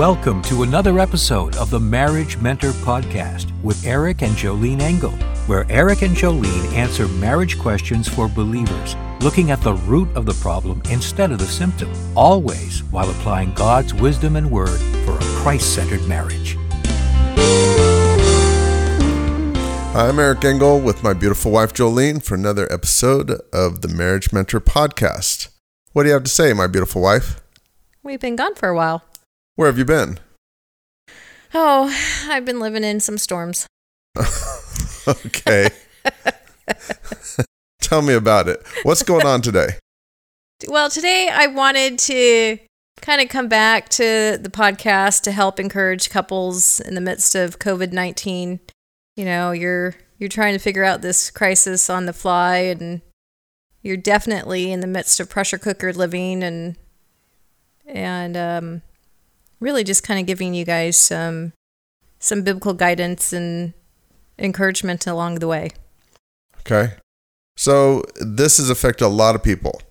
Welcome to another episode of the Marriage Mentor Podcast with Eric and Jolene Engel, where Eric and Jolene answer marriage questions for believers, looking at the root of the problem instead of the symptom, always while applying God's wisdom and word for a Christ centered marriage. I'm Eric Engel with my beautiful wife Jolene for another episode of the Marriage Mentor Podcast. What do you have to say, my beautiful wife? We've been gone for a while. Where have you been? Oh, I've been living in some storms. okay. Tell me about it. What's going on today? Well, today I wanted to kind of come back to the podcast to help encourage couples in the midst of COVID-19. You know, you're you're trying to figure out this crisis on the fly and you're definitely in the midst of pressure cooker living and and um really just kind of giving you guys some some biblical guidance and encouragement along the way. Okay. So this has affected a lot of people,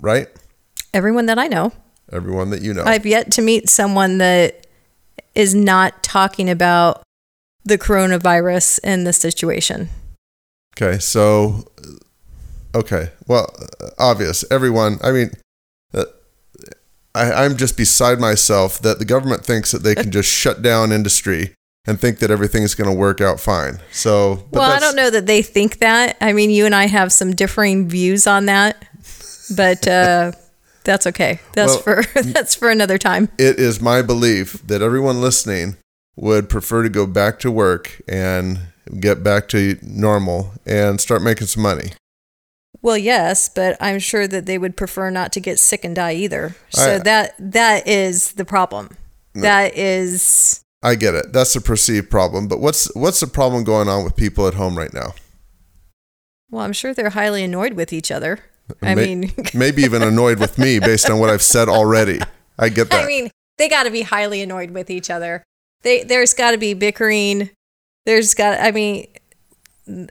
right? Everyone that I know. Everyone that you know. I've yet to meet someone that is not talking about the coronavirus and the situation. Okay. So, okay. Well, obvious. Everyone, I mean, I, I'm just beside myself that the government thinks that they can just shut down industry and think that everything's going to work out fine. So, well, I don't know that they think that. I mean, you and I have some differing views on that, but uh, that's okay. That's well, for that's for another time. It is my belief that everyone listening would prefer to go back to work and get back to normal and start making some money. Well, yes, but I'm sure that they would prefer not to get sick and die either. So I, that that is the problem. No, that is I get it. That's a perceived problem, but what's what's the problem going on with people at home right now? Well, I'm sure they're highly annoyed with each other. I May, mean, maybe even annoyed with me based on what I've said already. I get that. I mean, they got to be highly annoyed with each other. They there's got to be bickering. There's got I mean,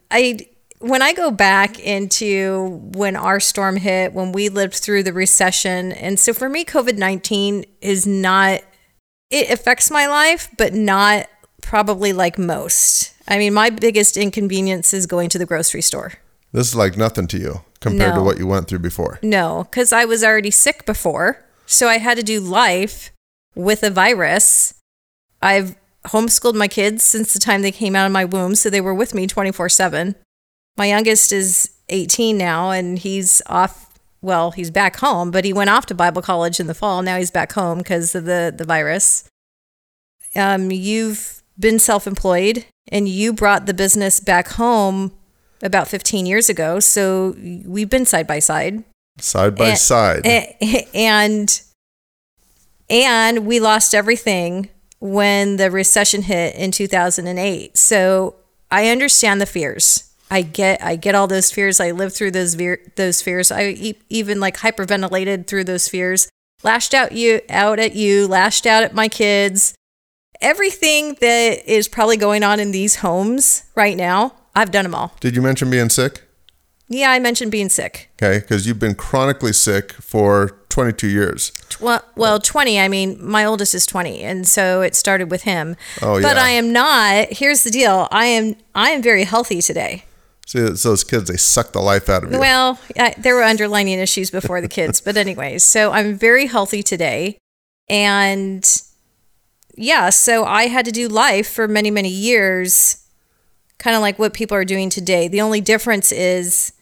I when I go back into when our storm hit, when we lived through the recession, and so for me, COVID 19 is not, it affects my life, but not probably like most. I mean, my biggest inconvenience is going to the grocery store. This is like nothing to you compared no. to what you went through before. No, because I was already sick before. So I had to do life with a virus. I've homeschooled my kids since the time they came out of my womb. So they were with me 24 7 my youngest is 18 now and he's off well he's back home but he went off to bible college in the fall. Now he's back home because of the, the virus. Um, you've been self-employed and you brought the business back home about 15 years ago so we've been side by side. Side by and, side. and and we lost everything when the recession hit in 2008 so i understand the fears I get I get all those fears. I lived through those those fears. I e- even like hyperventilated through those fears. Lashed out you out at you, lashed out at my kids. Everything that is probably going on in these homes right now, I've done them all. Did you mention being sick? Yeah, I mentioned being sick. Okay, because you've been chronically sick for 22 years. Well, well, 20. I mean, my oldest is 20, and so it started with him. Oh, yeah. But I am not. Here's the deal. I am. I am very healthy today. See, it's those kids, they suck the life out of you. Well, I, there were underlining issues before the kids. but, anyways, so I'm very healthy today. And yeah, so I had to do life for many, many years, kind of like what people are doing today. The only difference is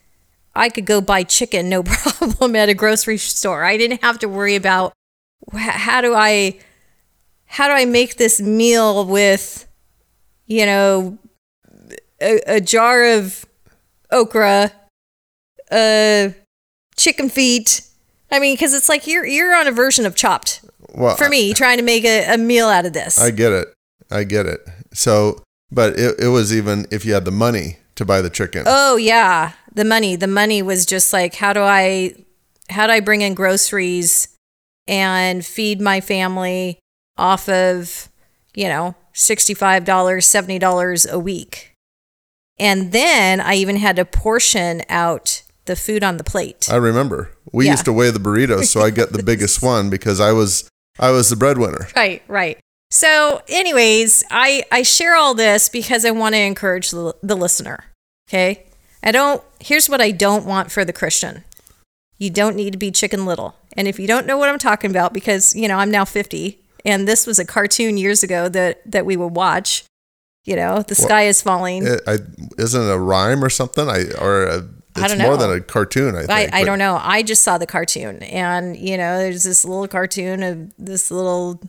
I could go buy chicken no problem at a grocery store. I didn't have to worry about how do I how do I make this meal with you know a, a jar of okra, uh, chicken feet. I mean, because it's like you're you're on a version of Chopped. Well, for me, trying to make a, a meal out of this. I get it. I get it. So, but it, it was even if you had the money to buy the chicken. Oh yeah, the money. The money was just like, how do I, how do I bring in groceries and feed my family off of, you know, sixty five dollars, seventy dollars a week. And then I even had to portion out the food on the plate. I remember. We yeah. used to weigh the burritos, so I get the biggest one because I was I was the breadwinner. Right, right. So, anyways, I I share all this because I want to encourage the, the listener. Okay, I don't. Here's what I don't want for the Christian. You don't need to be chicken little. And if you don't know what I'm talking about, because you know I'm now 50, and this was a cartoon years ago that that we would watch. You know, the sky is falling. It, I, isn't it a rhyme or something? I or a, it's I don't know. more than a cartoon. I think. I, I don't know. I just saw the cartoon, and you know, there's this little cartoon of this little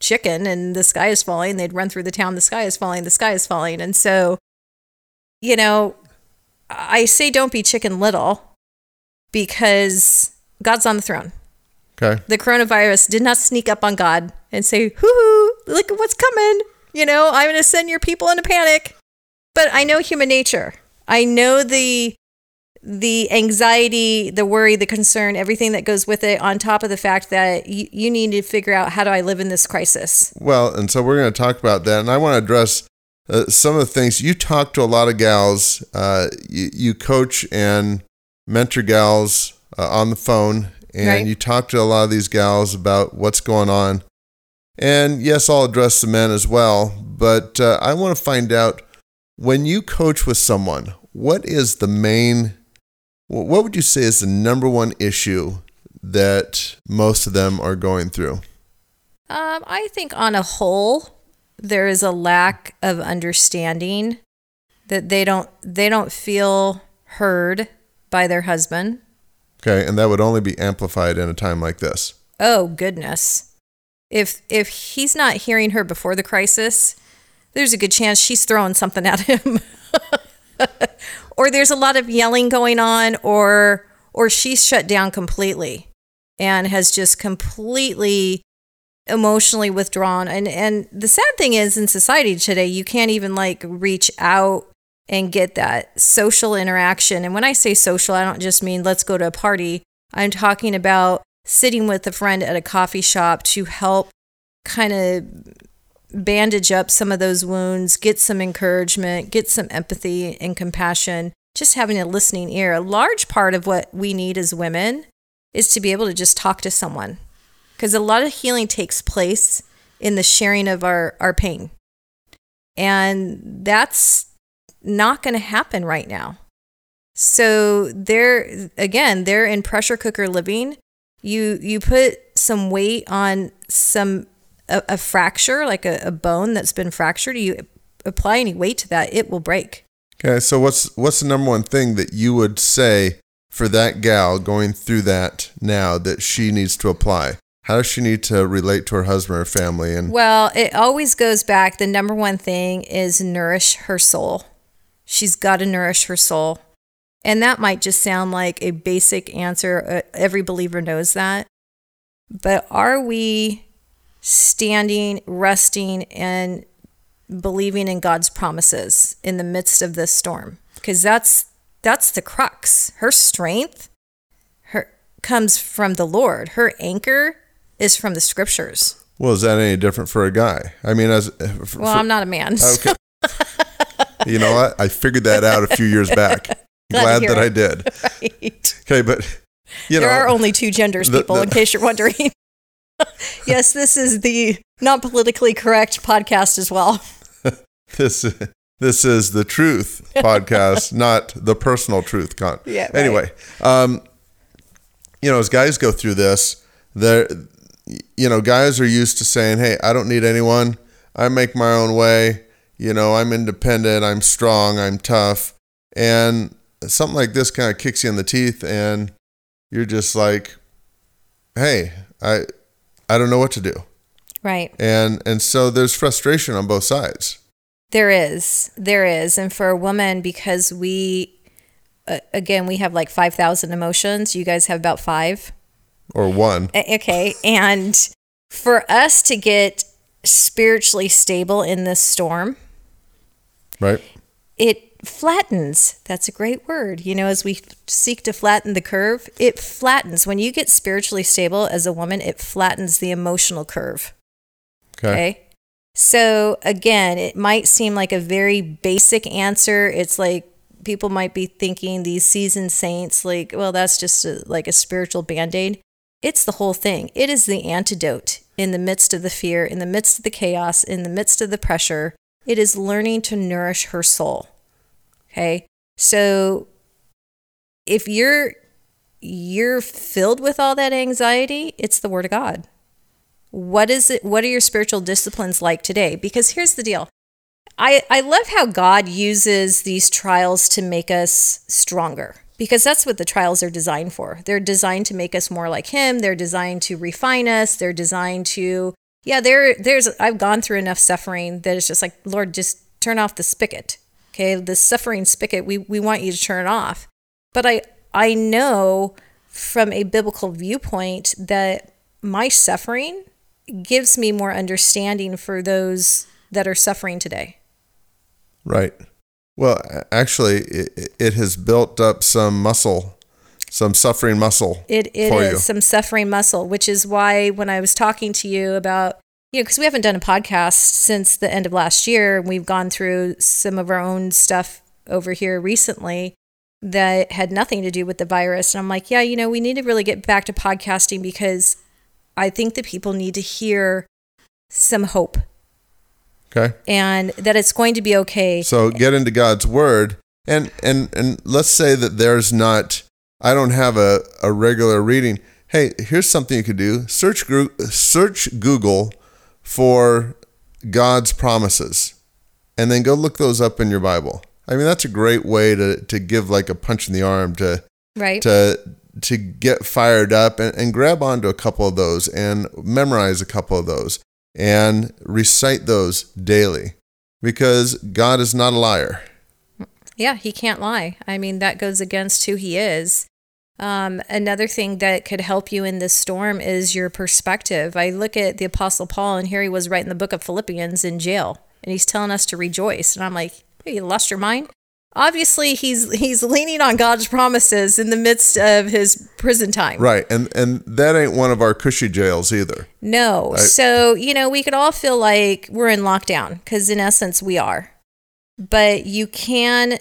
chicken, and the sky is falling. They'd run through the town. The sky is falling. The sky is falling. And so, you know, I say don't be chicken little because God's on the throne. Okay. The coronavirus did not sneak up on God and say, "Hoo hoo, look at what's coming." You know, I'm going to send your people into panic. But I know human nature. I know the the anxiety, the worry, the concern, everything that goes with it, on top of the fact that you, you need to figure out how do I live in this crisis. Well, and so we're going to talk about that, and I want to address uh, some of the things you talk to a lot of gals. Uh, you, you coach and mentor gals uh, on the phone, and Right. you talk to a lot of these gals about what's going on. And yes, I'll address the men as well, but uh, I want to find out when you coach with someone, what is the main, what would you say is the number one issue that most of them are going through? Um, I think on a whole, there is a lack of understanding that they don't they don't feel heard by their husband. Okay, and that would only be amplified in a time like this. Oh goodness. If if he's not hearing her before the crisis, there's a good chance she's throwing something at him. or there's a lot of yelling going on or or she's shut down completely and has just completely emotionally withdrawn. And and the sad thing is in society today you can't even like reach out and get that social interaction. And when i say social i don't just mean let's go to a party. I'm talking about sitting with a friend at a coffee shop to help kind of bandage up some of those wounds get some encouragement get some empathy and compassion just having a listening ear a large part of what we need as women is to be able to just talk to someone because a lot of healing takes place in the sharing of our, our pain. And that's not going to happen right now. So they're again, they're in pressure cooker living. You you put some weight on some a, a fracture, like a, a bone that's been fractured. You apply any weight to that, it will break. Okay, so what's what's the number one thing that you would say for that gal going through that now that she needs to apply? How does she need to relate to her husband or family? And Well, it always goes back. The number one thing is nourish her soul. She's got to nourish her soul. And that might just sound like a basic answer. Uh, Every believer knows that. But are we standing, resting, and believing in God's promises in the midst of this storm? Because that's that's the crux. Her strength her comes from the Lord. Her anchor is from the scriptures. well, is that any different for a guy? I mean, as for, Well, I'm not a man. okay, you know what? I figured that out a few years back. Glad Glad that I did. right. Okay, but you there know, are only two genders, the- people, the- in case you're wondering. yes, this is the not politically correct podcast as well. this this is the truth podcast, not the personal truth con. Yeah, right. Anyway, um, you know, as guys go through this, they're you know, guys are used to saying, "Hey, I don't need anyone. I make my own way. You know, I'm independent. I'm strong. I'm tough." And something like this kind of kicks you in the teeth, and you're just like, "Hey, I I don't know what to do." Right. And and so there's frustration on both sides. There is. There is. And for a woman, because we, uh, again, we have like 5,000 emotions. You guys have about five. or one. Okay. And for us to get spiritually stable in this storm, right? it flattens. That's a great word. You know, as we seek to flatten the curve, it flattens. When you get spiritually stable as a woman, it flattens the emotional curve. Okay. Okay. So again, it might seem like a very basic answer. It's like people might be thinking these seasoned saints, like, well, that's just a, like a spiritual band aid. It's the whole thing. It is the antidote. in the midst of the fear, in the midst of the chaos, in the midst of the pressure. It is learning to nourish her soul. Okay. So if you're you're filled with all that anxiety, it's the word of God. What is it what are your spiritual disciplines like today? Because here's the deal. I, I love how God uses these trials to make us stronger because that's what the trials are designed for. They're designed to make us more like Him. They're designed to refine us. They're designed to, yeah, there, there's, I've gone through enough suffering that it's just like, Lord, just turn off the spigot. Okay. The suffering spigot, we, we want you to turn it off. But I, I know from a biblical viewpoint that my suffering gives me more understanding for those that are suffering today. Right. Well, actually, it, it has built up some muscle, some suffering muscle. It, it is you. some suffering muscle, which is why when I was talking to you about, you know, because we haven't done a podcast since the end of last year, and we've gone through some of our own stuff over here recently that had nothing to do with the virus. And I'm like, yeah, you know, we need to really get back to podcasting because I think that people need to hear some hope Okay. and that it's going to be okay. So get into God's word and and and let's say that there's not I don't have a, a regular reading. Hey, here's something you could do. Search search Google for God's promises and then go look those up in your Bible. I mean, that's a great way to to give like a punch in the arm to right? to to get fired up and, and grab onto a couple of those and memorize a couple of those and recite those daily because God is not a liar. Yeah, he can't lie. I mean, that goes against who he is. Um, another thing that could help you in this storm is your perspective. I look at the Apostle Paul, and here he was writing the book of Philippians in jail, and he's telling us to rejoice. And I'm like, hey, you lost your mind? Obviously, he's he's leaning on God's promises in the midst of his prison time. Right. And and that ain't one of our cushy jails either. No. Right. So, you know, we could all feel like we're in lockdown because in essence we are. But you can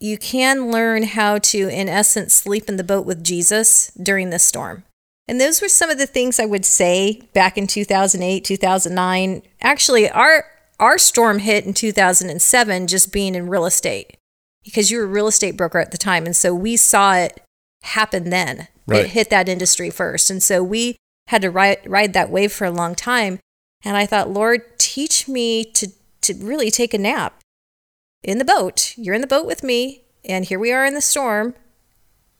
you can learn how to in essence sleep in the boat with Jesus during this storm. And those were some of the things I would say back in 2008, 2009. Actually, our our storm hit in 2007 just being in real estate because you were a real estate broker at the time and so we saw it happen then. Right. It hit that industry first. And so we had to ride ride that wave for a long time. And I thought, Lord, teach me to to really take a nap in the boat. You're in the boat with me, and here we are in the storm.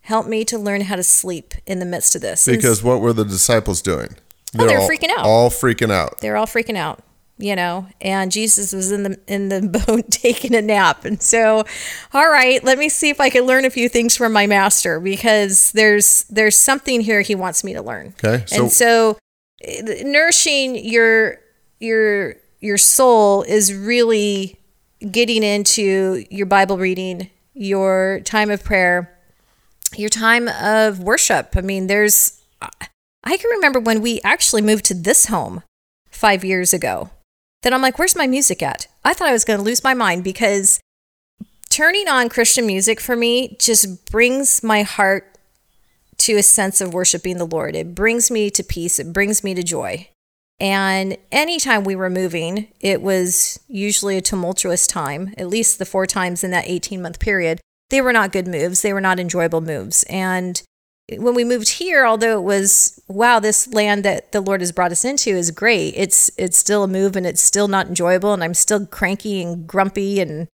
Help me to learn how to sleep in the midst of this. Because what were the disciples doing? Oh, they're all, freaking out. All freaking out. they're all freaking out you know and jesus was in the in the boat taking a nap and so all right let me see if i can learn a few things from my master because there's there's something here he wants me to learn Okay. So, and so eh, nourishing your your your soul is really getting into your bible reading your time of prayer your time of worship i mean there's i can remember when we actually moved to this home five years ago then i'm like where's my music at i thought i was going to lose my mind because turning on christian music for me just brings my heart to a sense of worshiping the Lord. It brings me to peace, it brings me to joy. And anytime we were moving, it was usually a tumultuous time, at least the four times in that 18 month period. They were not good moves, they were not enjoyable moves. And when we moved here, although it was wow, this land that the Lord has brought us into is great. It's it's still a move and it's still not enjoyable and I'm still cranky and grumpy and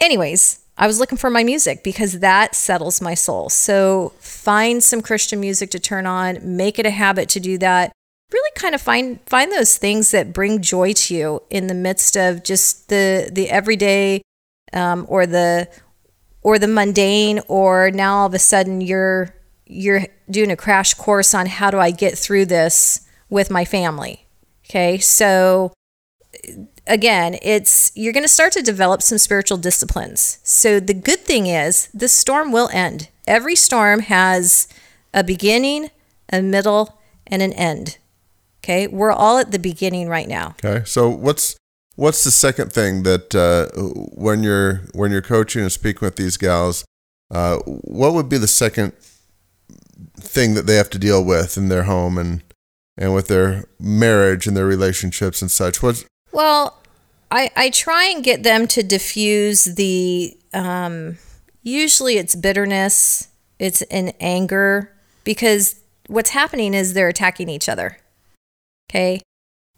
anyways, I was looking for my music because that settles my soul. So find some Christian music to turn on, make it a habit to do that. Really kind of find find those things that bring joy to you in the midst of just the the everyday um, or the or the mundane or now all of a sudden you're you're doing a crash course on how do I get through this with my family. Okay? So again, it's you're going to start to develop some spiritual disciplines. So the good thing is the storm will end. Every storm has a beginning, a middle, and an end. Okay? We're all at the beginning right now. okay. So what's what's the second thing that uh, when you're when you're coaching and speaking with these gals, uh, what would be the second thing that they have to deal with in their home and and with their marriage and their relationships and such? What's Well, I I try and get them to diffuse the um usually it's bitterness, it's an anger because what's happening is they're attacking each other. Okay?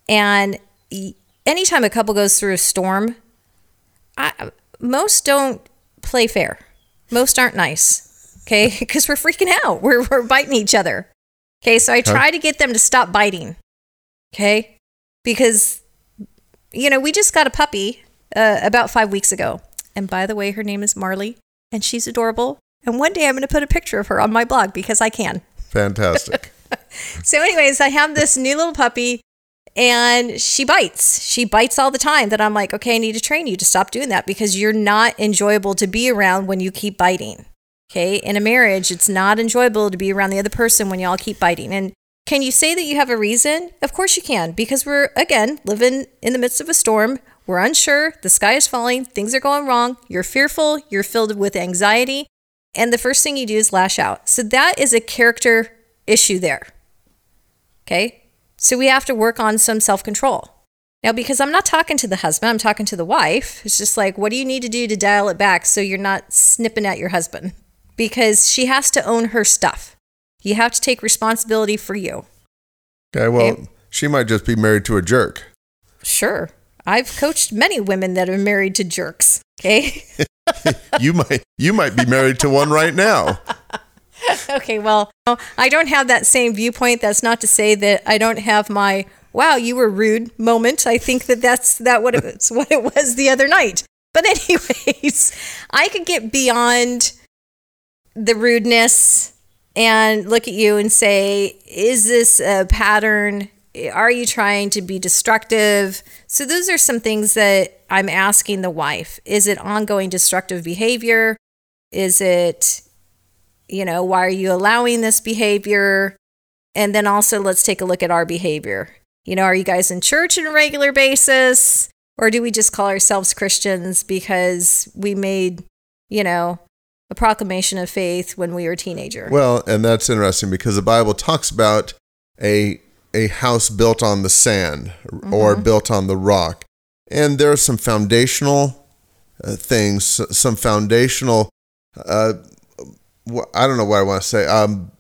And anytime a couple goes through a storm, I most don't play fair. Most aren't nice. Okay? Because we're freaking out. We're we're biting each other. Okay? So I try to get them to stop biting. Okay? Because you know, we just got a puppy uh, about five weeks ago. And by the way, her name is Marley, and she's adorable. And one day I'm going to put a picture of her on my blog because I can. fantastic? So, anyways, I have this new little puppy, and she bites. She bites all the time. That I'm like, okay, I need to train you to stop doing that because you're not enjoyable to be around when you keep biting. Okay, in a marriage, it's not enjoyable to be around the other person when y'all keep biting. And can you say that you have a reason? Of course you can, because we're again living in the midst of a storm. We're unsure. The sky is falling. Things are going wrong. You're fearful. You're filled with anxiety. And the first thing you do is lash out. So that is a character issue there. Okay. So we have to work on some self control. Now, because I'm not talking to the husband, I'm talking to the wife. It's just like, what do you need to do to dial it back so you're not snipping at your husband? Because she has to own her stuff. You have to take responsibility for you. Okay, well, Okay. she might just be married to a jerk. Sure. I've coached many women that are married to jerks. Okay. You might you might be married to one right now. okay. Well, I don't have that same viewpoint. That's not to say that I don't have my wow, you were rude moment. I think that that's that what it's what it was the other night. But anyways, I could get beyond the rudeness and look at you and say, is this a pattern? Are you trying to be destructive? So those are some things that I'm asking the wife. Is it ongoing destructive behavior? Is it you know, why are you allowing this behavior? And then also, let's take a look at our behavior. You know, are you guys in church on a regular basis? Or do we just call ourselves Christians because we made, you know, a proclamation of faith when we were a teenager? Well, and that's interesting because the Bible talks about a a house built on the sand or built on the rock. And there are some foundational uh, things, some foundational uh wh- I don't know what I want to say. Um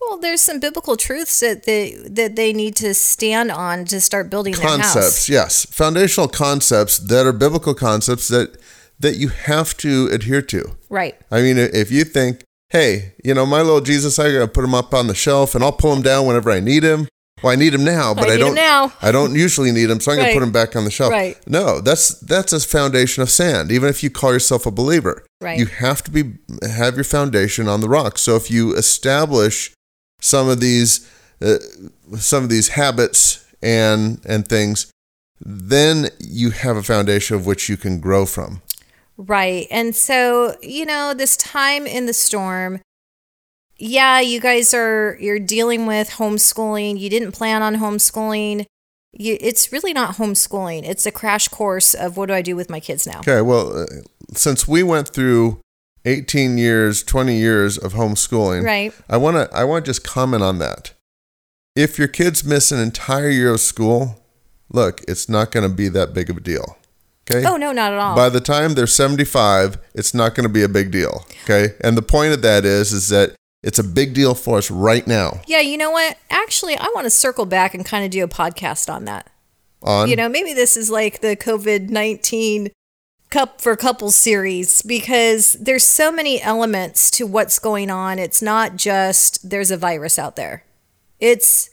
well, there's some biblical truths that they that they need to stand on to start building their house. concepts yes foundational concepts that are biblical concepts that that you have to adhere to Right. i mean if you think hey you know my little jesus i gotta put him up on the shelf and i'll pull him down whenever i need him well i need them now but I i, don't now. i don't usually need them, so i'm gonna put them back on the shelf Right. no that's that's a foundation of sand even if you call yourself a believer Right. you have to be have your foundation on the rock so if you establish some of these uh, some of these habits and and things then you have a foundation of which you can grow from Right. And so, you know, this time in the storm, yeah, you guys are you're dealing with homeschooling. You didn't plan on homeschooling. You, it's really not homeschooling. It's a crash course of what do I do with my kids now? okay well uh, since we went through 18 years 20 years of homeschooling Right. i want to i want to just comment on that if your kids miss an entire year of school look it's not going to be that big of a deal okay Oh no, not at all. by the time they're 75 it's not going to be a big deal okay and the point of that is is that it's a big deal for us right now yeah, you know what? Actually, I want to circle back and kind of do a podcast on that. on You know, maybe this is like the COVID 19 cup for couples series because there's so many elements to what's going on. It's not just there's a virus out there. It's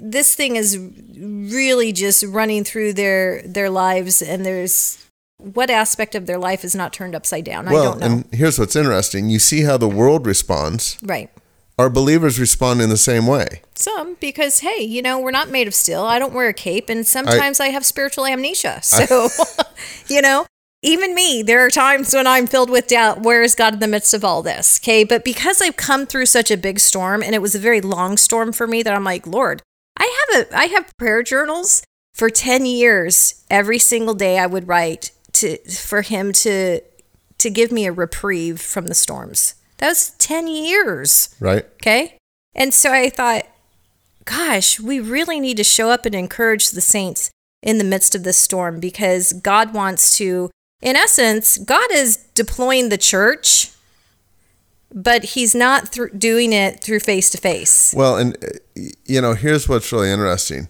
this thing is really just running through their their lives and there's what aspect of their life is not turned upside down? I don't know. and here's what's interesting you see how the world responds right. our believers respond in the same way Some because hey, you know, we're not made of steel. I don't wear a cape and sometimes I, have spiritual amnesia. So, you know, even me, there are times when I'm filled with doubt, where is God in the midst of all this? Okay, but because I've come through such a big storm and it was a very long storm for me that I'm like, Lord, I have a I have prayer journals for 10 years. Every single day I would write to for him to to give me a reprieve from the storms. That was 10 years. right Okay. And so I thought, gosh, we really need to show up and encourage the saints in the midst of this storm because God wants to, in essence, God is deploying the church, but He's not th- doing it through face to face. Well, and uh, you know, here's what's really interesting.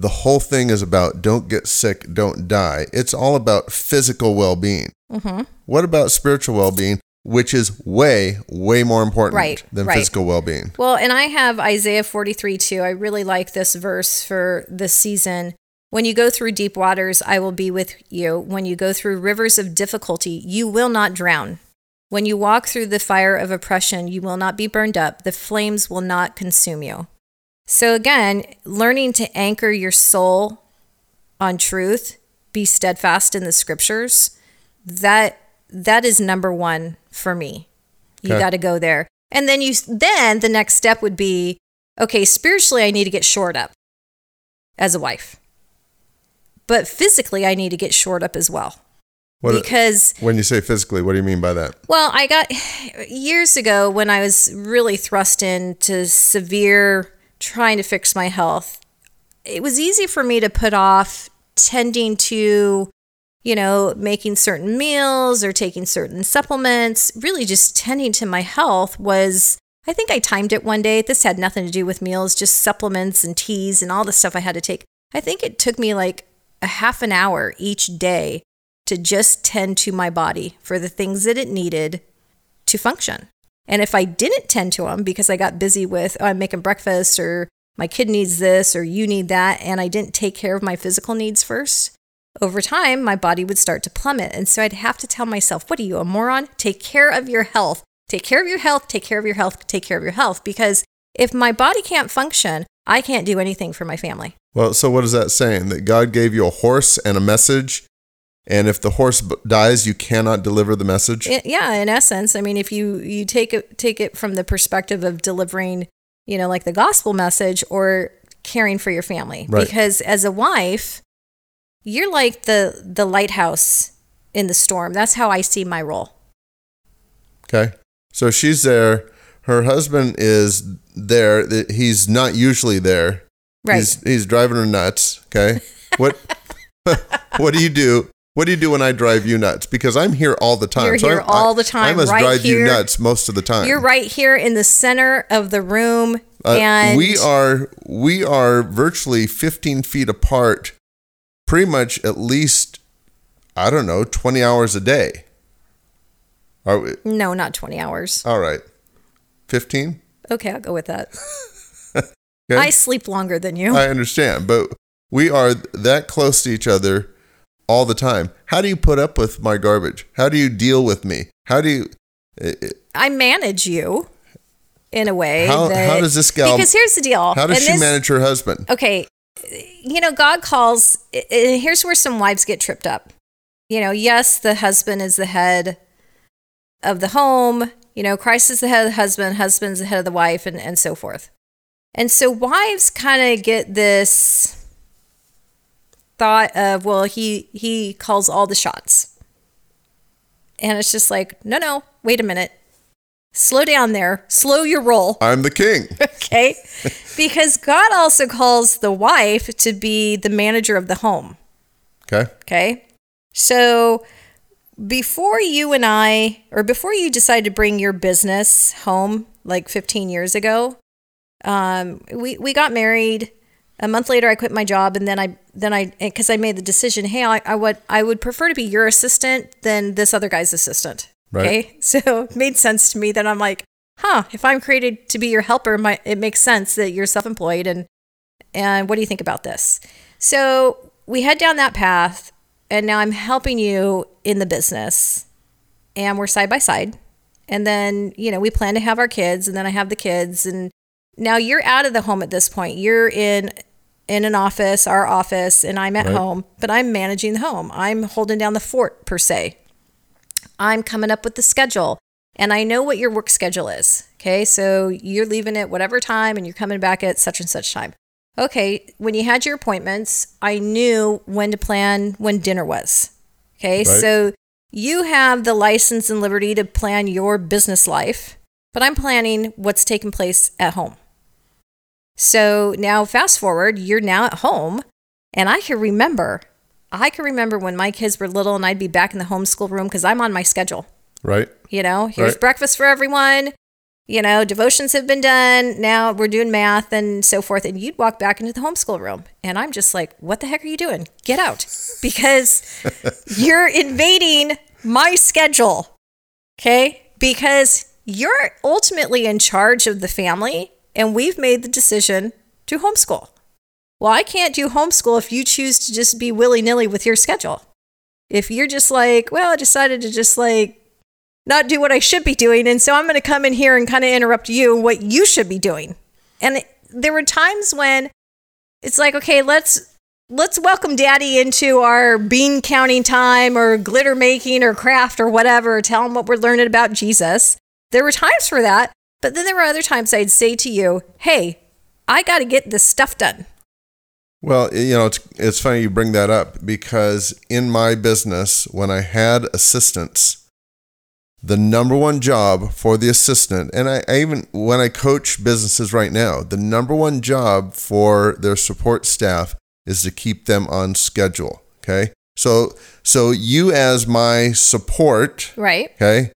The whole thing is about don't get sick, don't die. It's all about physical well being. Mm-hmm. What about spiritual well being, which is way, way more important Right, than right. physical well being? Well, and I have Isaiah 43 too. I really like this verse for this season. When you go through deep waters, I will be with you. When you go through rivers of difficulty, you will not drown. When you walk through the fire of oppression, you will not be burned up. The flames will not consume you. So, again, learning to anchor your soul on truth, be steadfast in the scriptures, that that is number one for me. You Okay. got to go there. And then you then the next step would be okay, spiritually I need to get shored up as a wife. But physically I need to get shored up as well. What, because when you say physically, what do you mean by that? well, I got years ago when I was really thrust into severe trying to fix my health. It was easy for me to put off tending to, you know, making certain meals or taking certain supplements. Really, just tending to my health was, I think I timed it one day. This had nothing to do with meals, just supplements and teas and all the stuff I had to take. I think it took me like a half an hour each day to just tend to my body for the things that it needed to function. And if I didn't tend to them because I got busy with, oh, I'm making breakfast or my kid needs this or you need that, and I didn't take care of my physical needs first, over time, my body would start to plummet. And so I'd have to tell myself, what are you, a moron? Take care of your health. Take care of your health. Take care of your health. Take care of your health. Because if my body can't function, I can't do anything for my family. Well, so what is that saying? That God gave you a horse and a message, and if the horse b- dies, you cannot deliver the message? Yeah, in essence, I mean, if you you take it take it from the perspective of delivering, you know, like the gospel message or caring for your family, Right. because as a wife, you're like the the lighthouse in the storm. That's how I see my role. Okay. So she's there. Her husband is there. He's not usually there. Right. He's, he's driving her nuts. Okay. What What do you do? What do you do when I drive you nuts? Because I'm here all the time. You're here I'm- all I- the time, I must right drive you nuts most of the time. You're right here in the center of the room, Uh, and we are we are virtually 15 feet apart, pretty much at least I don't know 20 hours a day. Are we, no, not 20 hours. all right? 15. Okay, I'll go with that. Okay. I sleep longer than you. I understand, but we are that close to each other all the time. How do you put up with my garbage? How do you deal with me? How do you? I manage you in a way. How- that, how does this gal- Because here's the deal. How does and she this- manage her husband? okay, you know, God calls, and here's where some wives get tripped up. You know, yes, the husband is the head of the home. You know, Christ is the head of the husband, husband's the head of the wife, and, and so forth. And so wives kind of get this thought of, well, he he calls all the shots. And it's just like, no, no, wait a minute. Slow down there. Slow your roll I'm the king. okay? because God also calls the wife to be the manager of the home, Okay. okay? So before you and I, or before you decide to bring your business home like 15 years ago, um, we, we got married. A month later, I quit my job, and then I then I eh, because I made the decision. Hey, I, I would I would prefer to be your assistant than this other guy's assistant. Right. Okay, so it made sense to me that I'm like, huh, if I'm created to be your helper, my, it makes sense that you're self-employed and and what do you think about this? So we head down that path and now I'm helping you in the business and we're side by side. And then, you know, we plan to have our kids and then I have the kids and now you're out of the home at this point. You're in in an office, our office, and I'm at Right. home, but I'm managing the home. I'm holding down the fort per se. I'm coming up with the schedule and I know what your work schedule is. Okay. So you're leaving at whatever time and you're coming back at such and such time. Okay. When you had your appointments, I knew when to plan when dinner was. Okay. Right. So you have the license and liberty to plan your business life, but I'm planning what's taking place at home. So now, fast forward, you're now at home, and I can remember, I can remember when my kids were little and I'd be back in the homeschool room because I'm on my schedule. Right. You know, here's Right. breakfast for everyone. You know, devotions have been done. Now we're doing math and so forth. And you'd walk back into the homeschool room. And I'm just like, what the heck are you doing? Get out. Because you're invading my schedule. Okay. Because you're ultimately in charge of the family. And we've made the decision to homeschool. Well, I can't do homeschool if you choose to just be willy nilly with your schedule. If you're just like, well, I decided to just like not do what I should be doing. And so I'm going to come in here and kind of interrupt you what you should be doing. And there were times when it's like, okay, let's let's welcome daddy into our bean counting time or glitter making or craft or whatever, tell him what we're learning about Jesus. There were times for that, but then there were other times I'd say to you, "Hey, I got to get this stuff done." Well, you know, it's it's funny you bring that up because in my business, when I had assistants, the number one job for the assistant, and I, I even when I coach businesses right now, the number one job for their support staff is to keep them on schedule. Okay, so so you as my support, Right? okay,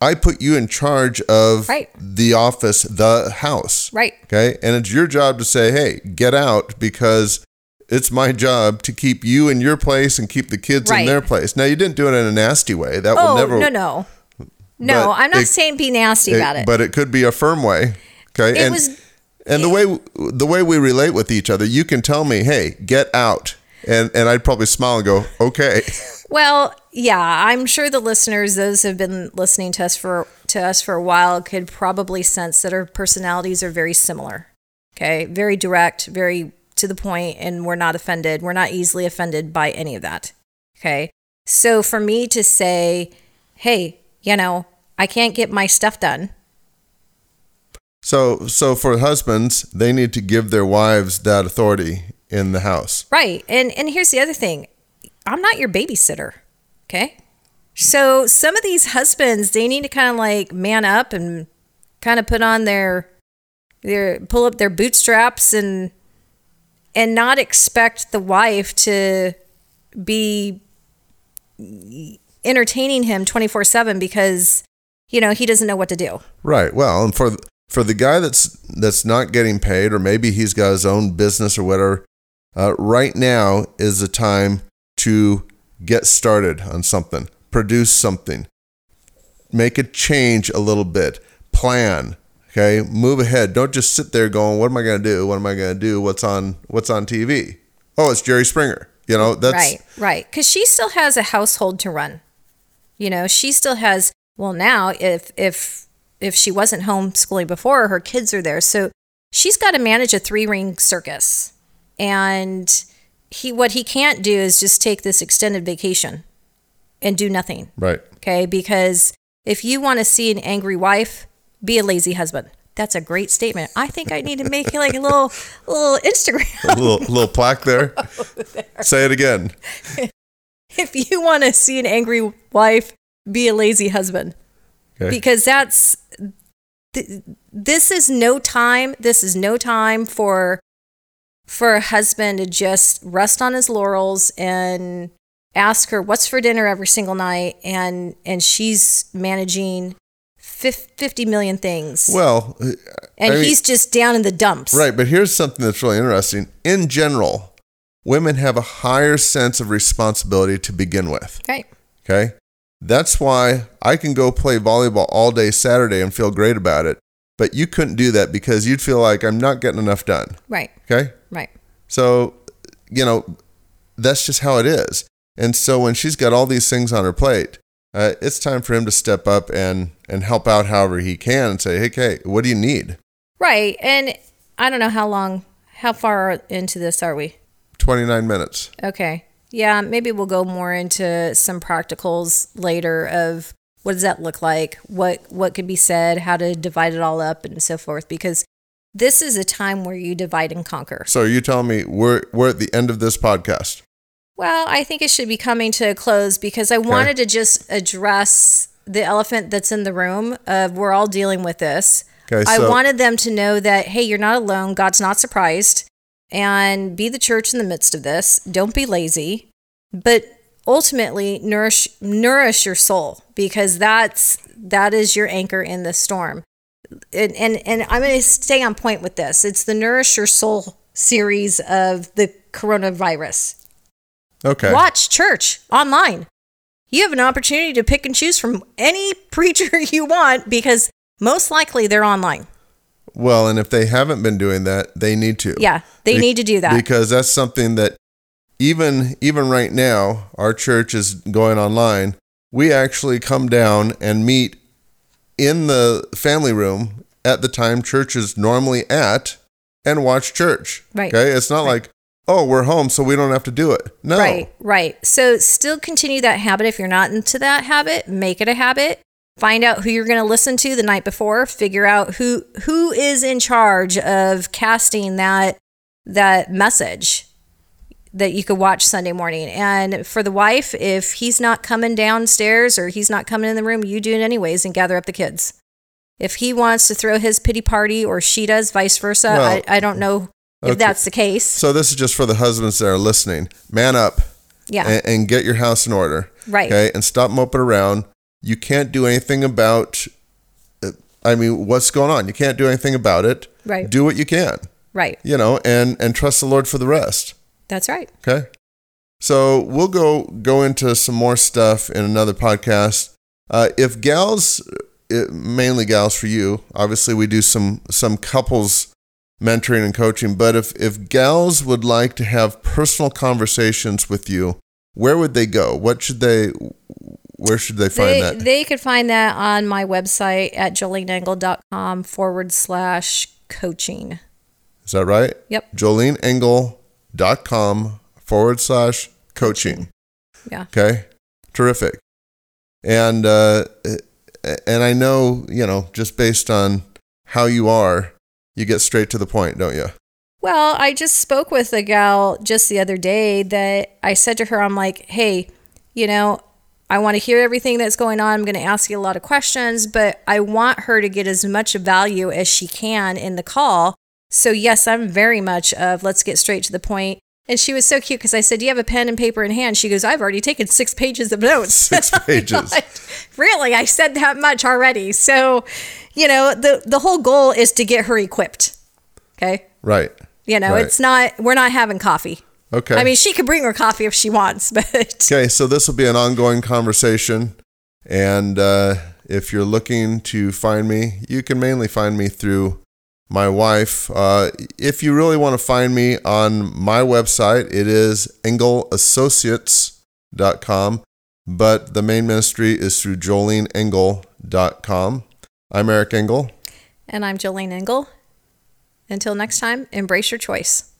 I put you in charge of Right. the office, the house. Right. Okay. And it's your job to say, hey, get out because it's my job to keep you in your place and keep the kids Right. in their place. Now, you didn't do it in a nasty way. That Oh, will never. no, no. No, I'm not it- saying be nasty it- about it. But it could be a firm way. Okay. It and was- and the way the way we relate with each other, you can tell me, hey, get out. And and I'd probably smile and go, okay. Well, yeah, I'm sure the listeners, those who have been listening to us for to us for a while, could probably sense that our personalities are very similar. Okay, very direct, very to the point, and we're not offended. We're not easily offended by any of that. Okay, so for me to say, "Hey, you know, I can't get my stuff done," So so for husbands, they need to give their wives that authority in the house. Right. And and here's the other thing. I'm not your babysitter. Okay? So some of these husbands, they need to kind of like man up and kind of put on their their pull up their bootstraps and and not expect the wife to be entertaining him 24/7 because you know, he doesn't know what to do. Right. Well, and for for the guy that's that's not getting paid, or maybe he's got his own business or whatever, uh, right now is the time to get started on something, produce something, make a change a little bit, plan. Okay, move ahead. Don't just sit there going, "What am I going to do? What am I going to do? What's on What's on TV? Oh, it's Jerry Springer." You know, that's right, right. Because she still has a household to run. You know, she still has. Well, now if if if she wasn't homeschooling before, her kids are there, so she's got to manage a three ring circus. And he, what he can't do is just take this extended vacation and do nothing. right. Okay, because if you want to see an angry wife, be a lazy husband. That's a great statement. I think I need to make like a little little Instagram. A little little plaque there. Say it again. if you want to see an angry wife, be a lazy husband. Okay. Because that's th- this is no time. This is no time for for a husband to just rest on his laurels and ask her what's for dinner every single night and and she's managing fif- 50 million things. Well, uh, and I mean- he's just down in the dumps. Right, but here's something that's really interesting. In general, women have a higher sense of responsibility to begin with. Right. Okay? That's why I can go play volleyball all day Saturday and feel great about it, but you couldn't do that because you'd feel like I'm not getting enough done. Right. Okay? Right. So, you know, that's just how it is. And so when she's got all these things on her plate, uh, it's time for him to step up and, and help out however he can and say, hey, Kay, what do you need? Right. And I don't know how long how far into this are we? 29 minutes. Okay. Yeah, maybe we'll go more into some practicals later of what does that look like? What what could be said, how to divide it all up and so forth because this is a time where you divide and conquer. So you telling me we're we're at the end of this podcast? Well, I think it should be coming to a close because I wanted to just address the elephant that's in the room of we're all dealing with this. Okay, I wanted them to know that, hey, you're not alone. God's not surprised. And be the church in the midst of this. Don't be lazy. But ultimately nourish nourish your soul because that's that is your anchor in the storm. And and, and I'm gonna stay on point with this. It's the Nourish Your Soul series of the coronavirus. Okay. Watch church online. You have an opportunity to pick and choose from any preacher you want because most likely they're online. Well, and if they haven't been doing that, they need to. Yeah, they Be- need to do that. because that's something that even even right now our church is going online. We actually come down and meet in the family room at the time church is normally at and watch church. Right. Okay, it's not like oh we're home so we don't have to do it. No. Right, right. So still continue that habit. If you're not into that habit, make it a habit. Find out who you're going to listen to the night before. Figure out who who is in charge of casting that that message that you could watch Sunday morning. And for the wife, if he's not coming downstairs or he's not coming in the room, you do it anyways and gather up the kids. If he wants to throw his pity party or she does, vice versa, Well, I, I don't know if okay. that's the case. So this is just for the husbands that are listening. Man up. Yeah. and, and get your house in order. Right. Okay. And stop moping around. You can't do anything about, I mean, what's going on? You can't do anything about it. Right. Do what you can, Right. you know, and, and trust the Lord for the rest. That's right. Okay. So we'll go, go into some more stuff in another podcast. Uh, if gals, it, mainly gals for you, obviously we do some, some couples mentoring and coaching, but if, if gals would like to have personal conversations with you, where would they go? What should they, where should they find They, that? they could find that on my website at joleneengel.com forward slash coaching. Is that right? Yep. joleneengel.com forward slash coaching. Yeah. Okay. Terrific. And, uh, and I know, you know, just based on how you are, you get straight to the point, don't you? Well, I just spoke with a gal just the other day that I said to her, I'm like, hey, you know, I want to hear everything that's going on. I'm going to ask you a lot of questions, but I want her to get as much value as she can in the call. So, yes, I'm very much of let's get straight to the point. And she was so cute because I said, Do you have a pen and paper in hand? She goes, I've already taken six pages of notes. Six pages. really? I said that much already. So, you know, the, the whole goal is to get her equipped. Okay. Right. You know, Right. it's not, we're not having coffee. Okay. I mean, she could bring her coffee if she wants, but Okay, so this will be an ongoing conversation. And uh, if you're looking to find me, you can mainly find me through my wife. Uh, if you really want to find me on my website, it is engelassociates.com. But the main ministry is through joleneengel.com. I'm Eric Engel. and I'm Jolene Engel. Until next time, embrace your choice.